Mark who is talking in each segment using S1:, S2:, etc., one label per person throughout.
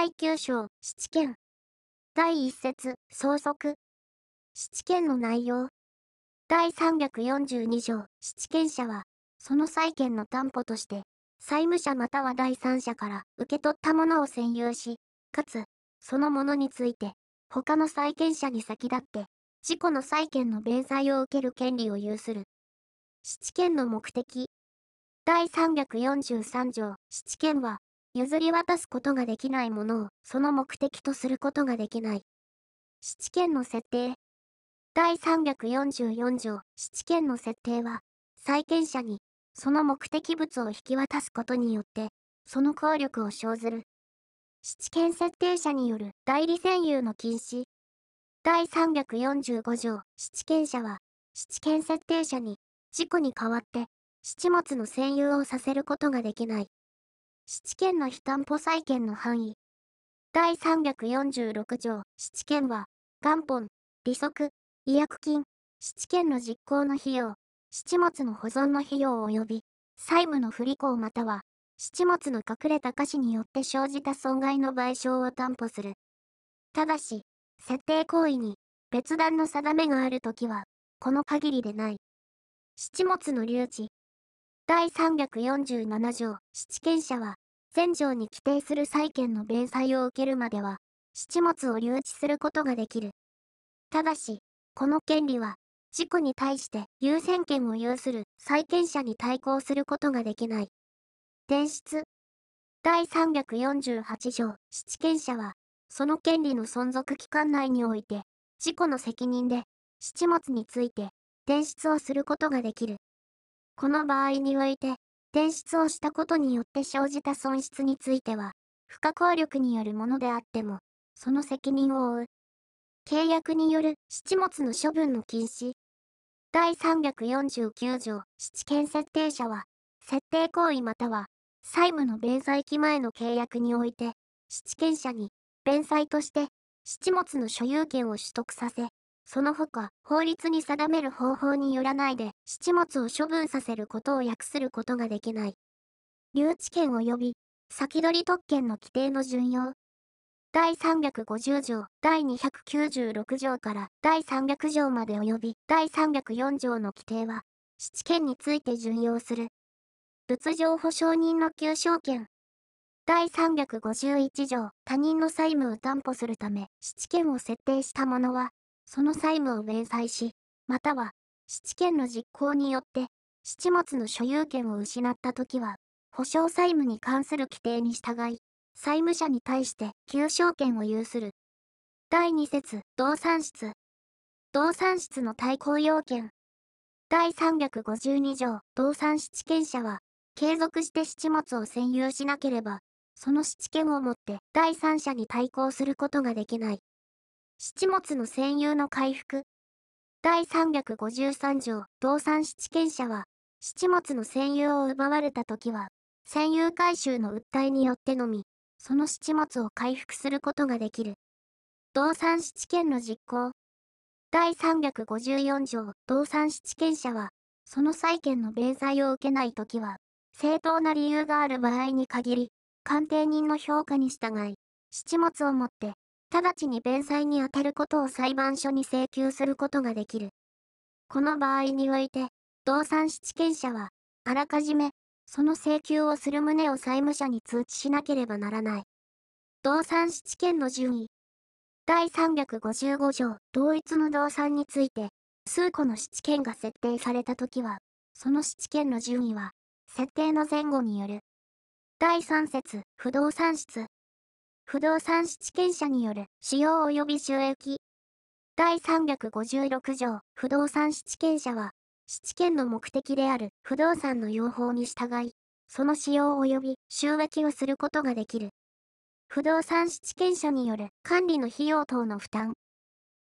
S1: 第9章、七権。第1節、相続。七権の内容。第342条、七権者は、その債権の担保として、債務者または第三者から受け取ったものを占有し、かつ、そのものについて、他の債権者に先立って、自己の債権の弁済を受ける権利を有する。七権の目的。第343条、七権は、譲り渡すことができないものをその目的とすることができない。七権の設定。第344条、七権の設定は、債権者に、その目的物を引き渡すことによって、その効力を生ずる。七権設定者による代理占有の禁止。第345条、七権者は、七権設定者に、事故に代わって、七物の占有をさせることができない。七権の非担保債権の範囲。第346条、七権は、元本、利息、違約金、七権の実行の費用、七物の保存の費用及び、債務の不履行または、七物の隠れた歌詞によって生じた損害の賠償を担保する。ただし、設定行為に別段の定めがあるときは、この限りでない。七物の留置。第347条、七権者は、前条に規定する債権の弁済を受けるまでは、七物を留置することができる。ただし、この権利は、事故に対して優先権を有する債権者に対抗することができない。転出。第348条、七権者は、その権利の存続期間内において、事故の責任で、七物について、転出をすることができる。この場合において、転出をしたことによって生じた損失については、不可抗力によるものであっても、その責任を負う。契約による七物の処分の禁止。第349条、七権設定者は、設定行為または、債務の弁済期前の契約において、七権者に、弁済として、七物の所有権を取得させ、その他、法律に定める方法によらないで、七物を処分させることを訳することができない。留置権及び、先取り特権の規定の順用。第350条、第296条から第300条まで及び第304条の規定は、七権について順用する。物情保証人の求償権。第351条、他人の債務を担保するため、七権を設定した者は、その債務を弁済し、または、七権の実行によって、七物の所有権を失ったときは、保証債務に関する規定に従い、債務者に対して求償権を有する。第2節、動産室。動産室の対抗要件。第352条、動産七権者は、継続して七物を占有しなければ、その七権をもって第三者に対抗することができない。七物の占有の回復。第353条、動産七権者は、七物の占有を奪われたときは、占有回収の訴えによってのみ、その七物を回復することができる。動産七権の実行。第354条、動産七権者は、その債権の弁済を受けないときは、正当な理由がある場合に限り、鑑定人の評価に従い、七物をもって直ちに弁済に充てることを裁判所に請求することができる。この場合において、動産七権者は、あらかじめ、その請求をする旨を債務者に通知しなければならない。動産七権の順位。第355条、同一の動産について、数個の七権が設定されたときは、その七権の順位は、設定の前後による。第3節、不動産室。不動産七権者による使用及び収益。第356条、不動産七権者は、七権の目的である不動産の要法に従い、その使用及び収益をすることができる。不動産七権者による管理の費用等の負担。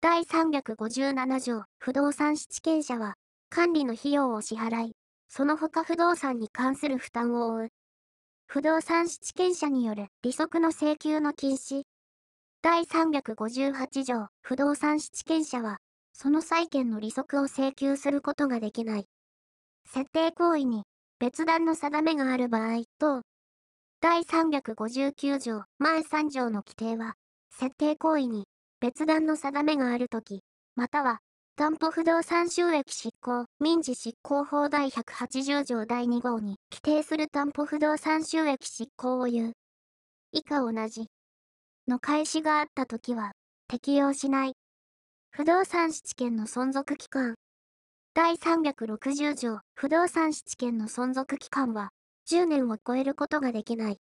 S1: 第357条、不動産七権者は、管理の費用を支払い、その他不動産に関する負担を負う。不動産七権者による利息の請求の禁止。第358条、不動産七権者は、その債権の利息を請求することができない。設定行為に別段の定めがある場合等、第359条前3条の規定は、設定行為に別段の定めがあるとき、または、担保不動産収益執行民事執行法第180条第2号に規定する担保不動産収益執行を言う。以下同じ。の開始があったときは、適用しない。不動産質権の存続期間。第360条、不動産質権の存続期間は、10年を超えることができない。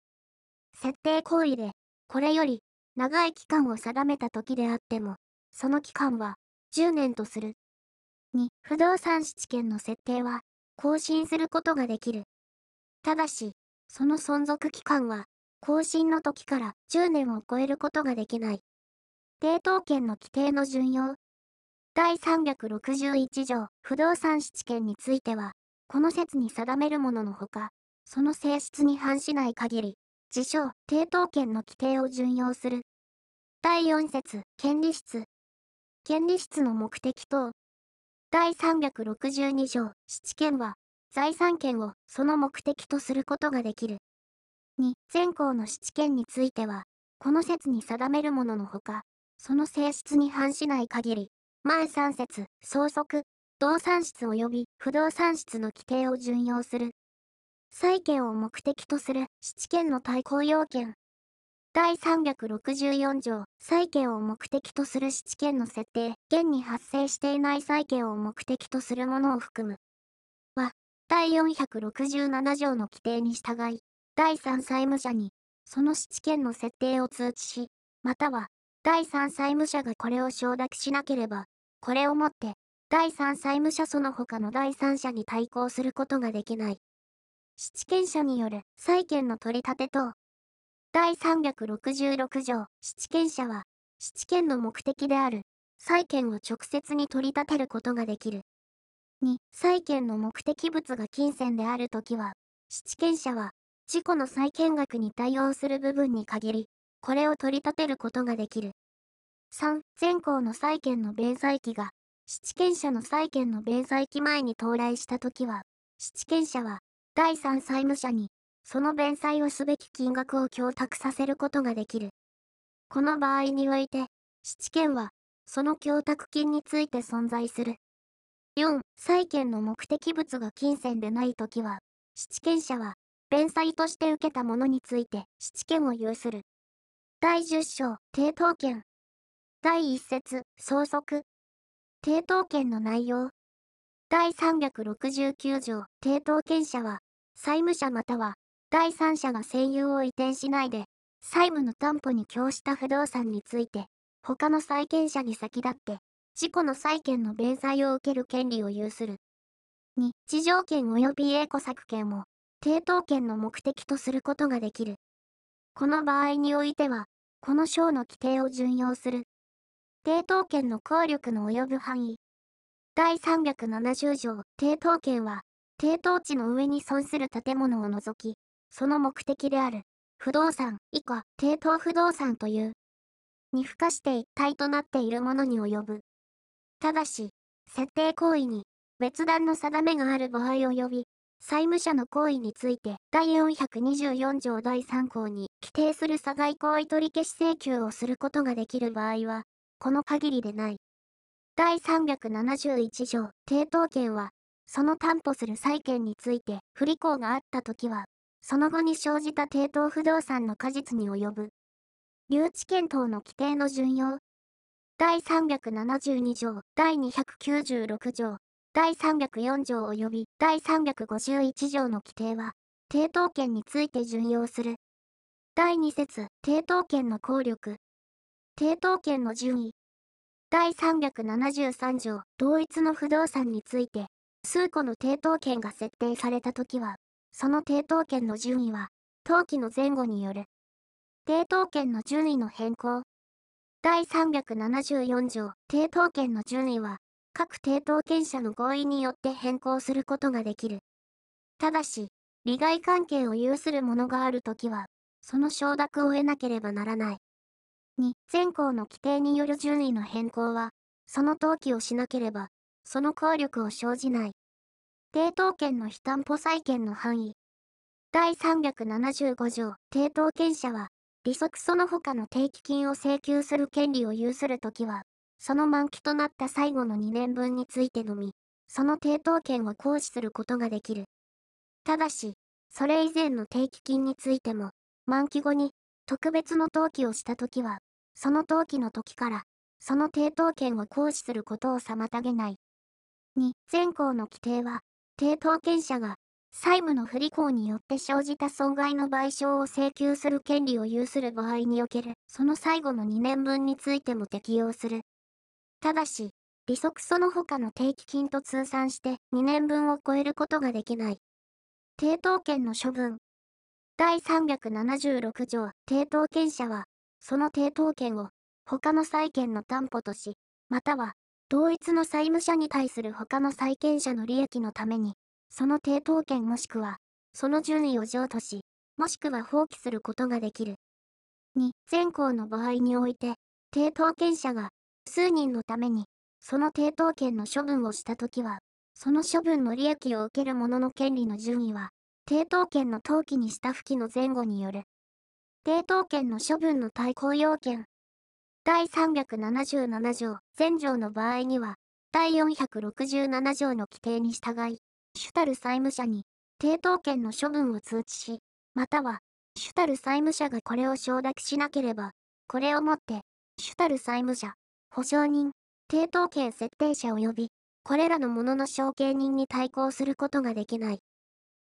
S1: 設定行為で、これより、長い期間を定めた時であっても、その期間は、10年とする。2、不動産質権の設定は、更新することができる。ただし、その存続期間は、更新の時から10年を超えることができない。抵当権の規定の順用。第361条、不動産質権については、この説に定めるもののほか、その性質に反しない限り、自称、抵当権の規定を順用する。第4節、権利質、権利質の目的等。第362条、質権は、財産権をその目的とすることができる。2、全項の質権については、この説に定めるもののほか、その性質に反しない限り、前3節、相続、動産質及び不動産質の規定を順用する。債権を目的とする質権の対抗要件。第364条、債権を目的とする質権の設定、現に発生していない債権を目的とするものを含む。は、第467条の規定に従い、第3債務者に、その質権の設定を通知し、または、第3債務者がこれを承諾しなければ、これをもって、第3債務者その他の第三者に対抗することができない。質権者による債権の取り立て等、第366条、質権者は、質権の目的である、債権を直接に取り立てることができる。2、債権の目的物が金銭であるときは、質権者は、自己の債権額に対応する部分に限り、これを取り立てることができる。3、全項の債権の弁済期が、質権者の債権の弁済期前に到来したときは、質権者は、第三債務者に、その弁済をすべき金額を供託させることができる。この場合において、質権は、その供託金について存在する。4、債権の目的物が金銭でないときは、質権者は、弁済として受けたものについて、質権を有する。第10章、抵当権。第1節、相続。抵当権の内容。第369条、抵当権者は、債務者または、第三者が占有を移転しないで、債務の担保に供した不動産について、他の債権者に先立って、自己の債権の弁済を受ける権利を有する。2、地上権及び栄枯作権を、抵当権の目的とすることができる。この場合においては、この章の規定を順用する。抵当権の効力の及ぶ範囲。第370条、抵当権は、抵当地の上に損する建物を除き、その目的である、不動産以下、抵当不動産という、に付加して一体となっているものに及ぶ。ただし、設定行為に別段の定めがある場合及び、債務者の行為について第424条第3項に規定する差外行為取消請求をすることができる場合は、この限りでない。第371条、抵当権は、その担保する債権について不履行があったときは、その後に生じた抵当不動産の果実に及ぶ。留置検討の規定の順用。第372条、第296条、第304条及び第351条の規定は、抵当権について順用する。第2節、抵当権の効力。抵当権の順位。第373条、同一の不動産について、数個の抵当権が設定されたときは、その抵当権の順位は、登記の前後による。抵当権の順位の変更。第374条、抵当権の順位は、各抵当権者の合意によって変更することができる。ただし、利害関係を有するものがあるときは、その承諾を得なければならない。2、全項の規定による順位の変更は、その登記をしなければ、その効力を生じない。抵当権の非担保債権の範囲。第375条、抵当権者は、利息その他の定期金を請求する権利を有するときは、その満期となった最後の2年分についてのみ、その抵当権を行使することができる。ただし、それ以前の定期金についても、満期後に特別の登記をしたときは、その登記の時から、その抵当権を行使することを妨げない。2、前項の規定は、抵当権者が債務の不履行によって生じた損害の賠償を請求する権利を有する場合における、その最後の2年分についても適用する。ただし、利息その他の定期金と通算して2年分を超えることができない。抵当権の処分。第376条、抵当権者は、その抵当権を他の債権の担保とし、または、同一の債務者に対する他の債権者の利益のために、その抵当権もしくは、その順位を譲渡し、もしくは放棄することができる。2、前項の場合において、抵当権者が、数人のために、その抵当権の処分をしたときは、その処分の利益を受ける者の権利の順位は、抵当権の登記にした付記の前後による。抵当権の処分の対抗要件。第377条、前条の場合には、第467条の規定に従い、主たる債務者に、抵当権の処分を通知し、または、主たる債務者がこれを承諾しなければ、これをもって、主たる債務者、保証人、抵当権設定者及び、これらの者の承継人に対抗することができない。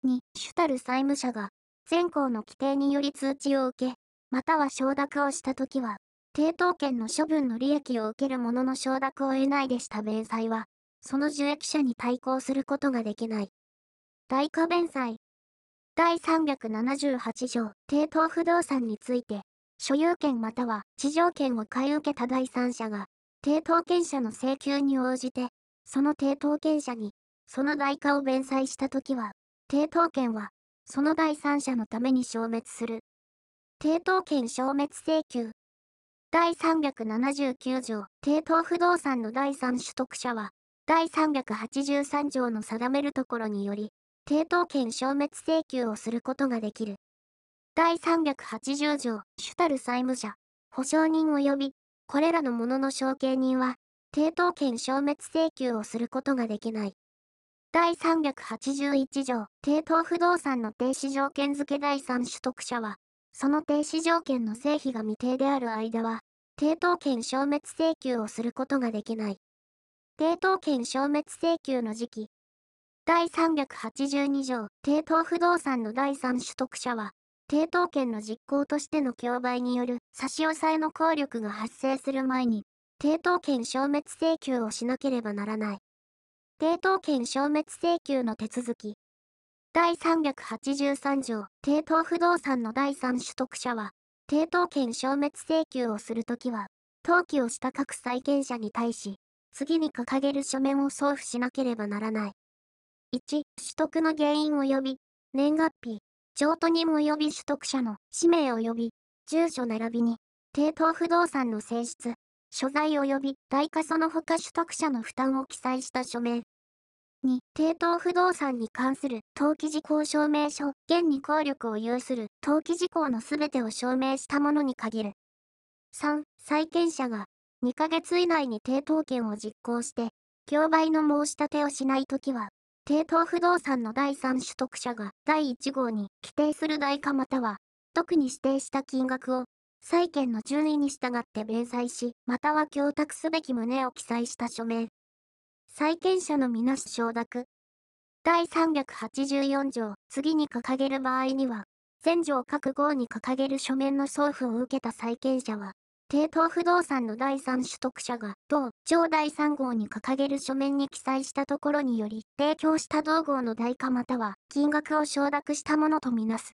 S1: 2、主たる債務者が、前項の規定により通知を受け、または承諾をしたときは、抵当権の処分の利益を受ける者の承諾を得ないでした弁済は、その受益者に対抗することができない。代価弁済。第378条、抵当不動産について、所有権または地上権を買い受けた第三者が、抵当権者の請求に応じて、その抵当権者に、その代価を弁済したときは、抵当権は、その第三者のために消滅する。抵当権消滅請求。第379条、抵当不動産の第三取得者は、第383条の定めるところにより、抵当権消滅請求をすることができる。第380条、主たる債務者、保証人及び、これらの者の承継人は、抵当権消滅請求をすることができない。第381条、抵当不動産の停止条件付け第三取得者は、その停止条件の成否が未定である間は、抵当権消滅請求をすることができない。抵当権消滅請求の時期。第382条、抵当不動産の第三取得者は、抵当権の実行としての競売による差し押さえの効力が発生する前に、抵当権消滅請求をしなければならない。抵当権消滅請求の手続き。第383条、抵当不動産の第三取得者は、抵当権消滅請求をするときは、登記をした各債権者に対し、次に掲げる書面を送付しなければならない。1、取得の原因及び、年月日、譲渡人及び取得者の氏名及び、住所並びに、抵当不動産の性質、所在及び代価その他取得者の負担を記載した書面。2、抵当不動産に関する登記事項証明書、現に効力を有する登記事項のすべてを証明したものに限る。3、債権者が2ヶ月以内に抵当権を実行して、競売の申し立てをしないときは、抵当不動産の第三取得者が第1号に規定する代価または、特に指定した金額を、債権の順位に従って弁済し、または供託すべき旨を記載した書面。債権者のみなし承諾。第384条、次に掲げる場合には、前条各号に掲げる書面の送付を受けた債権者は、抵当不動産の第三取得者が、同、上第3号に掲げる書面に記載したところにより、提供した同号の代価または、金額を承諾したものとみなす。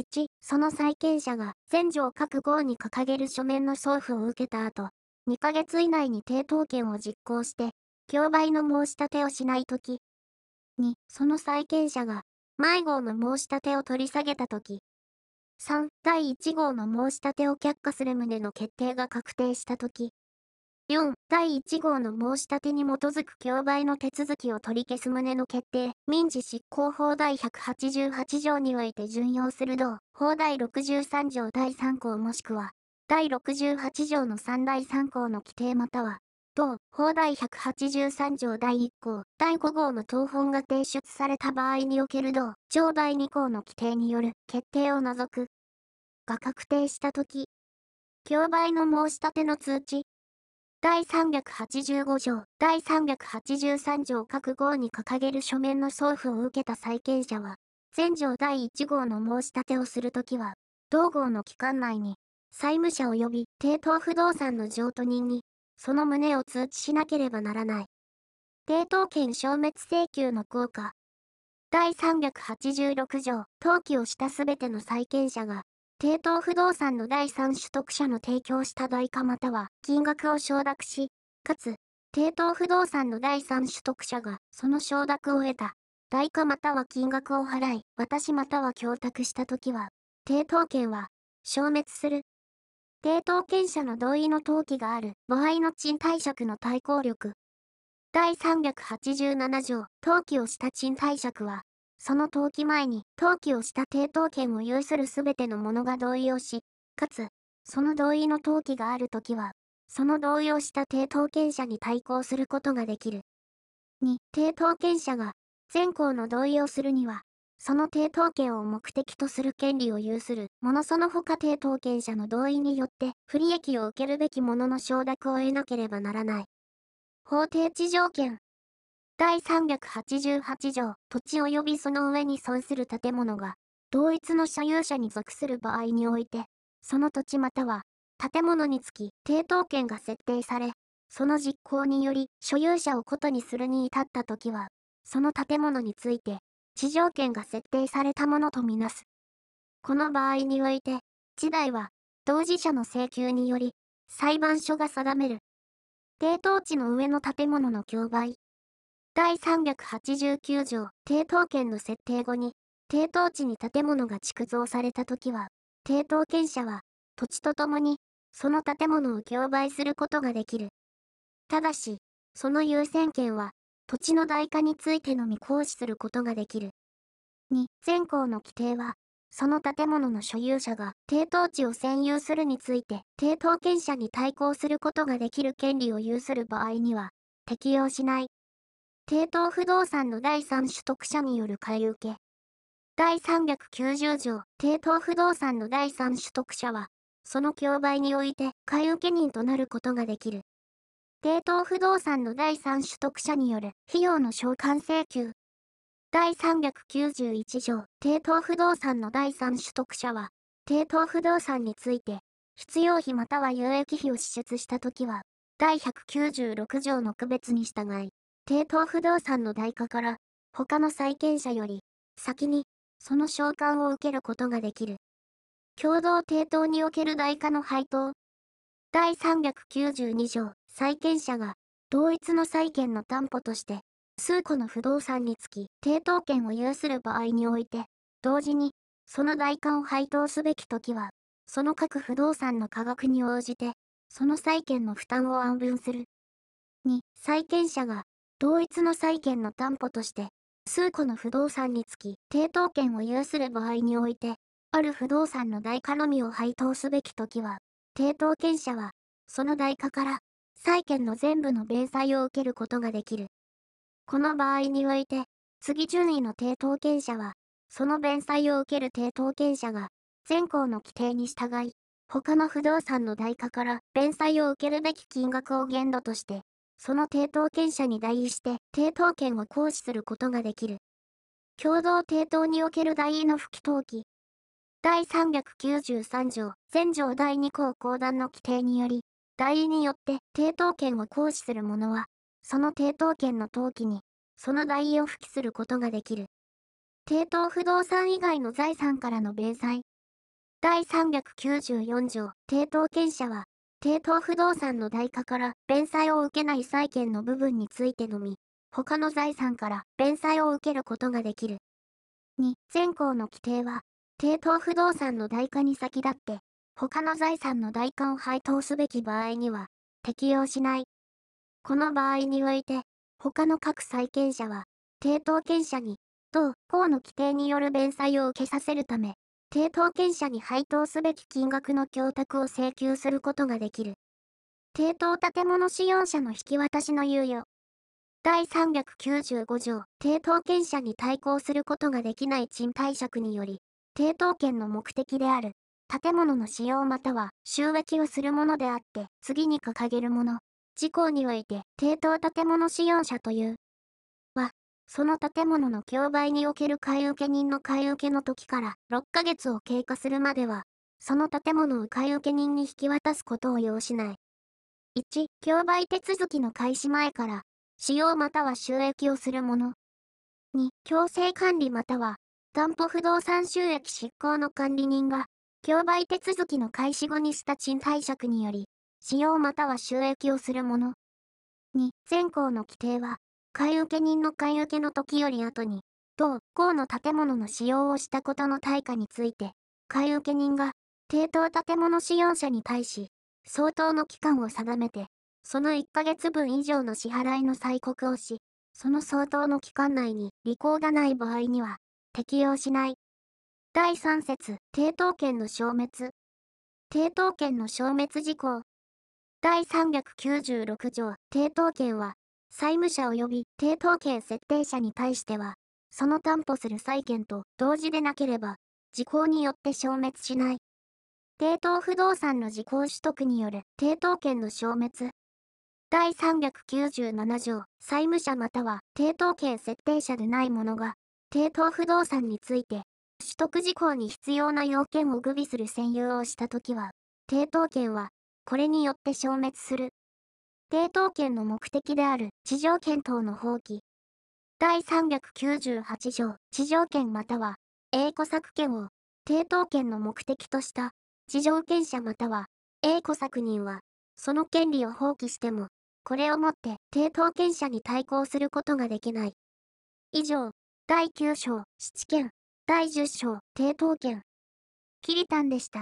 S1: 1、その債権者が、前条各号に掲げる書面の送付を受けた後、2ヶ月以内に抵当権を実行して、競売の申し立てをしないとき。2、その債権者が、前号の申し立てを取り下げたとき、3、第1号の申し立てを却下する旨の決定が確定したとき、4、第1号の申し立てに基づく競売の手続きを取り消す旨の決定、民事執行法第188条において準用する同、法第63条第3項もしくは、第68条の3第3項の規定または、同法第183条第1項、第5号の当本が提出された場合における同、条第2項の規定による決定を除く、が確定したとき、競売の申し立ての通知、第385条、第383条各号に掲げる書面の送付を受けた債権者は、前条第1号の申し立てをするときは、同号の期間内に、債務者及び抵当不動産の譲渡人に、その旨を通知しなければならない。抵当権消滅請求の効果。第386条、登記をしたすべての債権者が、抵当不動産の第三取得者の提供した代価または金額を承諾し、かつ、抵当不動産の第三取得者がその承諾を得た代価または金額を払い、私または供託したときは、抵当権は消滅する。抵当権者の同意の登記がある場合の賃貸借の対抗力。第387条、登記をした賃貸借は、その登記前に登記をした抵当権を有するすべての者が同意をし、かつ、その同意の登記があるときは、その同意をした抵当権者に対抗することができる。2、抵当権者が、全項の同意をするには、その抵当権を目的とする権利を有する者その他抵当権者の同意によって不利益を受けるべき者の承諾を得なければならない。法定地条件第388条土地及びその上に損する建物が同一の所有者に属する場合においてその土地または建物につき抵当権が設定されその実行により所有者をことにするに至った時はその建物について地上権が設定されたものとみなす。この場合において、地代は、当事者の請求により、裁判所が定める。抵当地の上の建物の競売。第389条、抵当権の設定後に、抵当地に建物が築造されたときは、抵当権者は、土地とともに、その建物を競売することができる。ただし、その優先権は、土地の代価についてのみ行使することができる。2、全項の規定は、その建物の所有者が抵当地を占有するについて、抵当権者に対抗することができる権利を有する場合には、適用しない。抵当不動産の第三取得者による買い受け。第390条、抵当不動産の第三取得者は、その競売において買い受け人となることができる。抵当不動産の第三取得者による費用の償還請求。第391条、抵当不動産の第三取得者は、抵当不動産について、必要費または有益費を支出したときは、第196条の区別に従い、抵当不動産の代価から、他の債権者より、先に、その償還を受けることができる。共同抵当における代価の配当。第392条、債権者が同一の債権の担保として数個の不動産につき抵当権を有する場合において同時にその代価を配当すべきときはその各不動産の価格に応じてその債権の負担を安分する。2、債権者が同一の債権の担保として数個の不動産につき抵当権を有する場合においてある不動産の代価のみを配当すべきときは抵当権者はその代価から債権の全部の弁済を受けることができる。この場合において、次順位の抵当権者は、その弁済を受ける抵当権者が、全項の規定に従い、他の不動産の代価から弁済を受けるべき金額を限度として、その抵当権者に代位して抵当権を行使することができる。共同抵当における代位の不起登記。第393条、全条第2項公団の規定により、代位によって抵当権を行使する者は、その抵当権の登記に、その代位を付記することができる。抵当不動産以外の財産からの弁済。第394条、抵当権者は、抵当不動産の代価から弁済を受けない債権の部分についてのみ、他の財産から弁済を受けることができる。2、全項の規定は、抵当不動産の代価に先立って、他の財産の代価を配当すべき場合には、適用しない。この場合において、他の各債権者は、抵当権者に、同項の規定による弁済を受けさせるため、抵当権者に配当すべき金額の供託を請求することができる。抵当建物使用者の引き渡しの猶予。第395条、抵当権者に対抗することができない賃貸借により、抵当権の目的である、建物の使用または収益をするものであって、次に掲げるもの、事項において、抵当建物使用者という、は、その建物の競売における買い受け人の買い受けの時から6ヶ月を経過するまでは、その建物を買い受け人に引き渡すことを要しない。1、競売手続きの開始前から、使用または収益をするもの。2、強制管理または、担保不動産収益執行の管理人が、競売手続きの開始後にした賃貸借により、使用または収益をするもの。2、前項の規定は、買受人の買受の時より後に、同項の建物の使用をしたことの対価について、買受人が、抵当建物使用者に対し、相当の期間を定めて、その1ヶ月分以上の支払いの催告をし、その相当の期間内に履行がない場合には、適用しない。第3節、抵当権の消滅。抵当権の消滅事項。第396条、抵当権は、債務者及び抵当権設定者に対しては、その担保する債権と同時でなければ、時効によって消滅しない。抵当不動産の時効取得による抵当権の消滅。第397条、債務者または抵当権設定者でない者が、抵当不動産について、取得事項に必要な要件を具備する占有をしたときは、抵当権は、これによって消滅する。抵当権の目的である地上権等の放棄。第398条、地上権または、栄古作権を、抵当権の目的とした地上権者または、A 子作人は、その権利を放棄しても、これをもって抵当権者に対抗することができない。以上、第9章、七権、第10章、抵当権。キリタンでした。